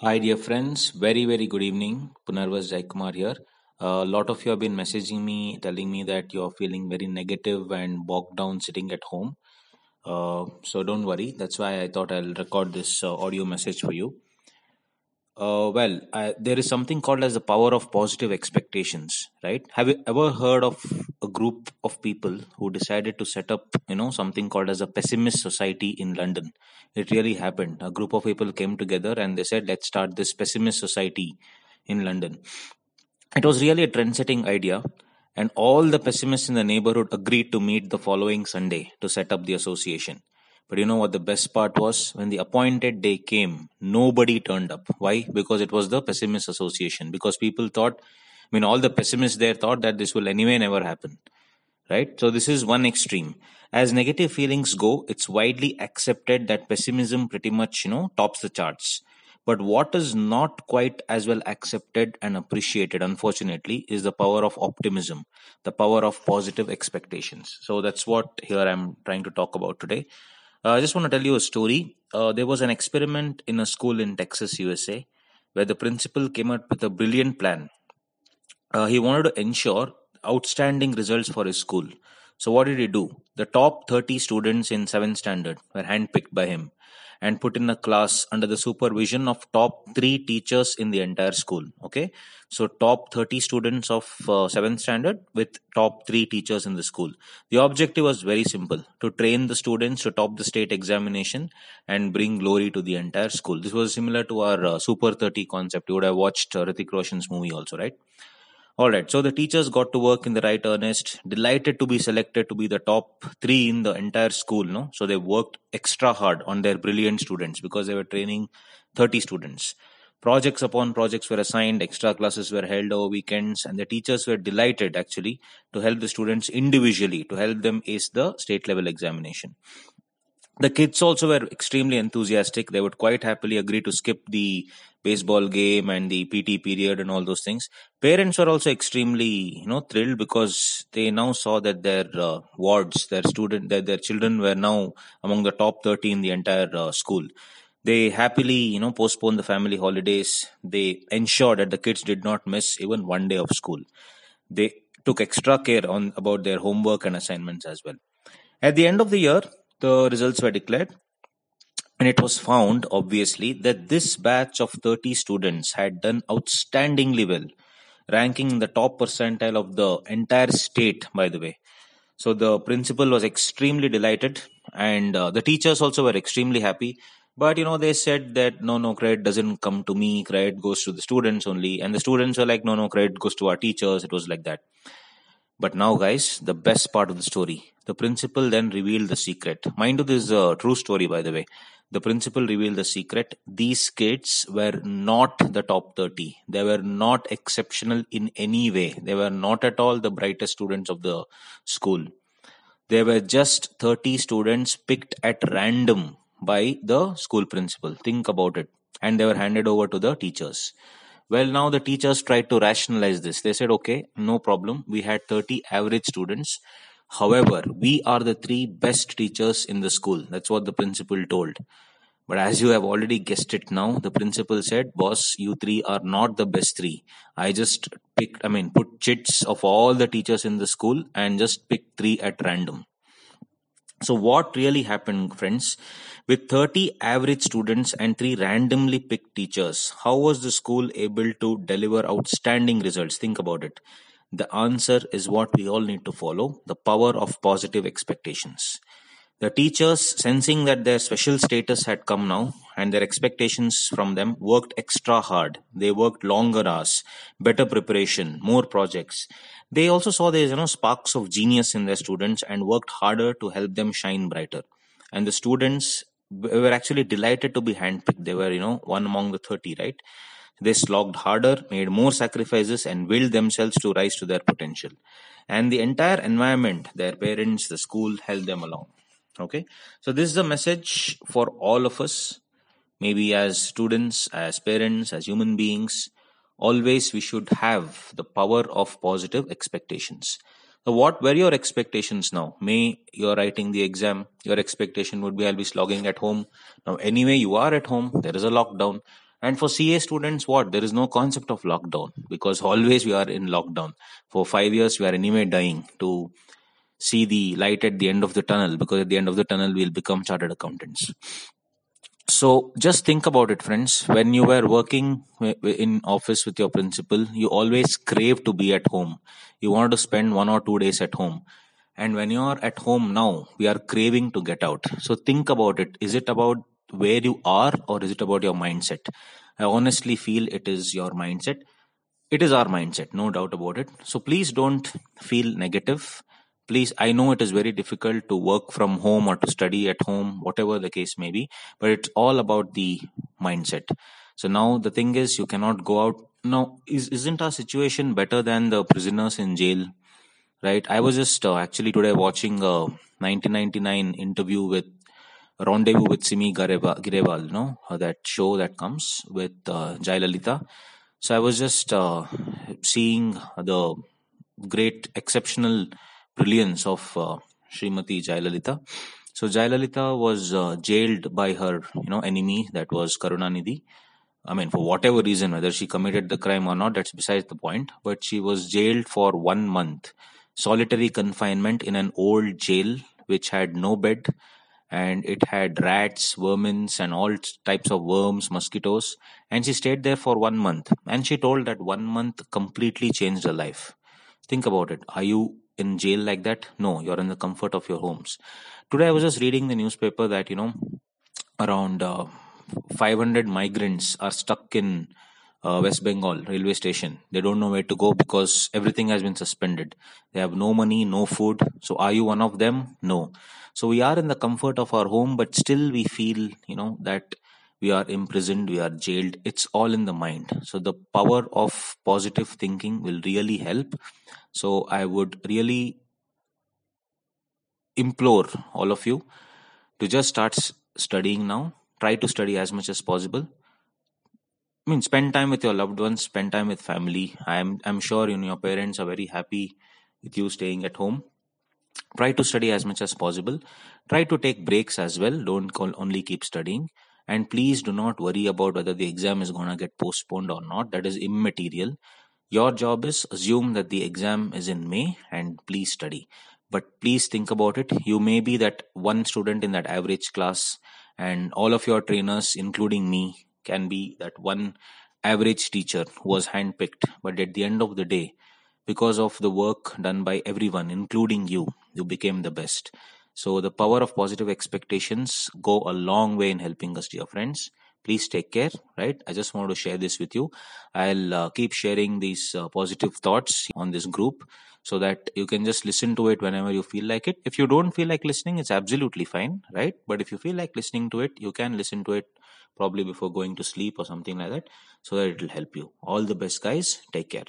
Hi, dear friends. Very, very good evening. Punarvas Jayakumar here. A lot of you have been messaging me, telling me that you're feeling very negative and bogged down sitting at home. Uh, so don't worry. That's why I thought I'll record this uh, audio message for you. Uh, well, I, there is something called as the power of positive expectations, right? Have you ever heard of a group of people who decided to set up, you know, something called as a pessimist society in London? It really happened. A group of people came together and they said, let's start this pessimist society in London. It was really a trend setting idea, and all the pessimists in the neighborhood agreed to meet the following Sunday to set up the association. But you know what the best part was? When the appointed day came, nobody turned up. Why? Because it was the pessimist association. Because people thought, I mean, all the pessimists there thought that this will anyway never happen. Right? So this is one extreme. As negative feelings go, it's widely accepted that pessimism pretty much, you know, tops the charts. But what is not quite as well accepted and appreciated, unfortunately, is the power of optimism, the power of positive expectations. So that's what here I'm trying to talk about today. Uh, I just want to tell you a story. Uh, there was an experiment in a school in Texas, USA, where the principal came up with a brilliant plan. Uh, he wanted to ensure outstanding results for his school. So, what did he do? The top 30 students in 7th standard were handpicked by him and put in a class under the supervision of top three teachers in the entire school. Okay, so top 30 students of uh, 7th standard with top three teachers in the school. The objective was very simple to train the students to top the state examination and bring glory to the entire school. This was similar to our uh, Super 30 concept. You would have watched uh, Hrithik Roshan's movie also, right? All right, so the teachers got to work in the right earnest, delighted to be selected to be the top three in the entire school. No, so they worked extra hard on their brilliant students because they were training 30 students. Projects upon projects were assigned, extra classes were held over weekends, and the teachers were delighted actually to help the students individually to help them ace the state level examination the kids also were extremely enthusiastic. They would quite happily agree to skip the baseball game and the PT period and all those things. Parents were also extremely, you know, thrilled because they now saw that their uh, wards, their student, their, their children were now among the top 30 in the entire uh, school. They happily, you know, postponed the family holidays. They ensured that the kids did not miss even one day of school. They took extra care on about their homework and assignments as well. At the end of the year, the results were declared. And it was found obviously that this batch of 30 students had done outstandingly well ranking in the top percentile of the entire state by the way. So the principal was extremely delighted and uh, the teachers also were extremely happy. But you know they said that no no credit doesn't come to me. Credit goes to the students only. And the students were like no no credit goes to our teachers. It was like that but now, guys, the best part of the story. The principal then revealed the secret. Mind you, this is a true story, by the way. The principal revealed the secret. These kids were not the top 30. They were not exceptional in any way. They were not at all the brightest students of the school. They were just 30 students picked at random by the school principal. Think about it. And they were handed over to the teachers. Well, now the teachers tried to rationalize this. They said, okay, no problem. We had 30 average students. However, we are the three best teachers in the school. That's what the principal told. But as you have already guessed it now, the principal said, boss, you three are not the best three. I just picked, I mean, put chits of all the teachers in the school and just picked three at random. So, what really happened, friends? With 30 average students and three randomly picked teachers, how was the school able to deliver outstanding results? Think about it. The answer is what we all need to follow the power of positive expectations. The teachers, sensing that their special status had come now and their expectations from them, worked extra hard. They worked longer hours, better preparation, more projects they also saw there's you know sparks of genius in their students and worked harder to help them shine brighter. And the students were actually delighted to be handpicked. They were you know one among the thirty, right? They slogged harder, made more sacrifices, and willed themselves to rise to their potential. And the entire environment, their parents, the school, held them along. Okay, so this is a message for all of us, maybe as students, as parents, as human beings. Always we should have the power of positive expectations. So what were your expectations now? May you're writing the exam your expectation would be i'll be slogging at home. Now anyway you are at home there is a lockdown. And for ca students what? There is no concept of lockdown because always we are in lockdown. For 5 years we are anyway dying to see the light at the end of the tunnel because at the end of the tunnel we'll become chartered accountants. So just think about it friends. When you were working in office with your principal you always crave to be at home. You want to spend one or two days at home. And when you're at home now we are craving to get out. So think about it. Is it about where you are or is it about your mindset? I honestly feel it is your mindset. It is our mindset no doubt about it. So please don't feel negative please i know it is very difficult to work from home or to study at home whatever the case may be but it's all about the mindset. So now the thing is you cannot go out. Now is, isn't our situation better than the prisoners in jail? Right? I was just uh, actually today watching a 1999 interview with rendezvous with Simi Garewal, you know uh, that show that comes with uh, Jayalalitha. so i was just uh, seeing the great exceptional brilliance of uh, Srimati Jayalalitha. So Jayalalitha was uh, jailed by her, you know, enemy that was Karunanidhi. I mean, for whatever reason, whether she committed the crime or not, that's besides the point. But she was jailed for one month, solitary confinement in an old jail which had no bed and it had rats, vermins, and all types of worms, mosquitoes. And she stayed there for one month. And she told that one month completely changed her life. Think about it. Are you in jail like that? No you're in the comfort of your homes. Today i was just reading the newspaper that you know around uh, 500 migrants are stuck in uh, west bengal railway station. They don't know where to go because everything has been suspended. They have no money no food. So are you one of them? No. So we are in the comfort of our home but still we feel you know that we are imprisoned we are jailed it's all in the mind. So the power of positive thinking will really help. So i would really implore all of you to just start studying now. Try to study as much as possible. I mean spend time with your loved ones spend time with family. I'm i'm sure you know your parents are very happy with you staying at home. Try to study as much as possible. Try to take breaks as well. Don't only keep studying and please do not worry about whether the exam is going to get postponed or not. That is immaterial. Your job is assume that the exam is in may and please study. But please think about it. You may be that one student in that average class and all of your trainers including me can be that one average teacher who was handpicked. But at the end of the day because of the work done by everyone including you you became the best so the power of positive expectations go a long way in helping us, dear friends. Please take care, right? I just want to share this with you. I'll uh, keep sharing these uh, positive thoughts on this group so that you can just listen to it whenever you feel like it. If you don't feel like listening, it's absolutely fine, right? But if you feel like listening to it, you can listen to it probably before going to sleep or something like that so that it'll help you. All the best, guys. Take care.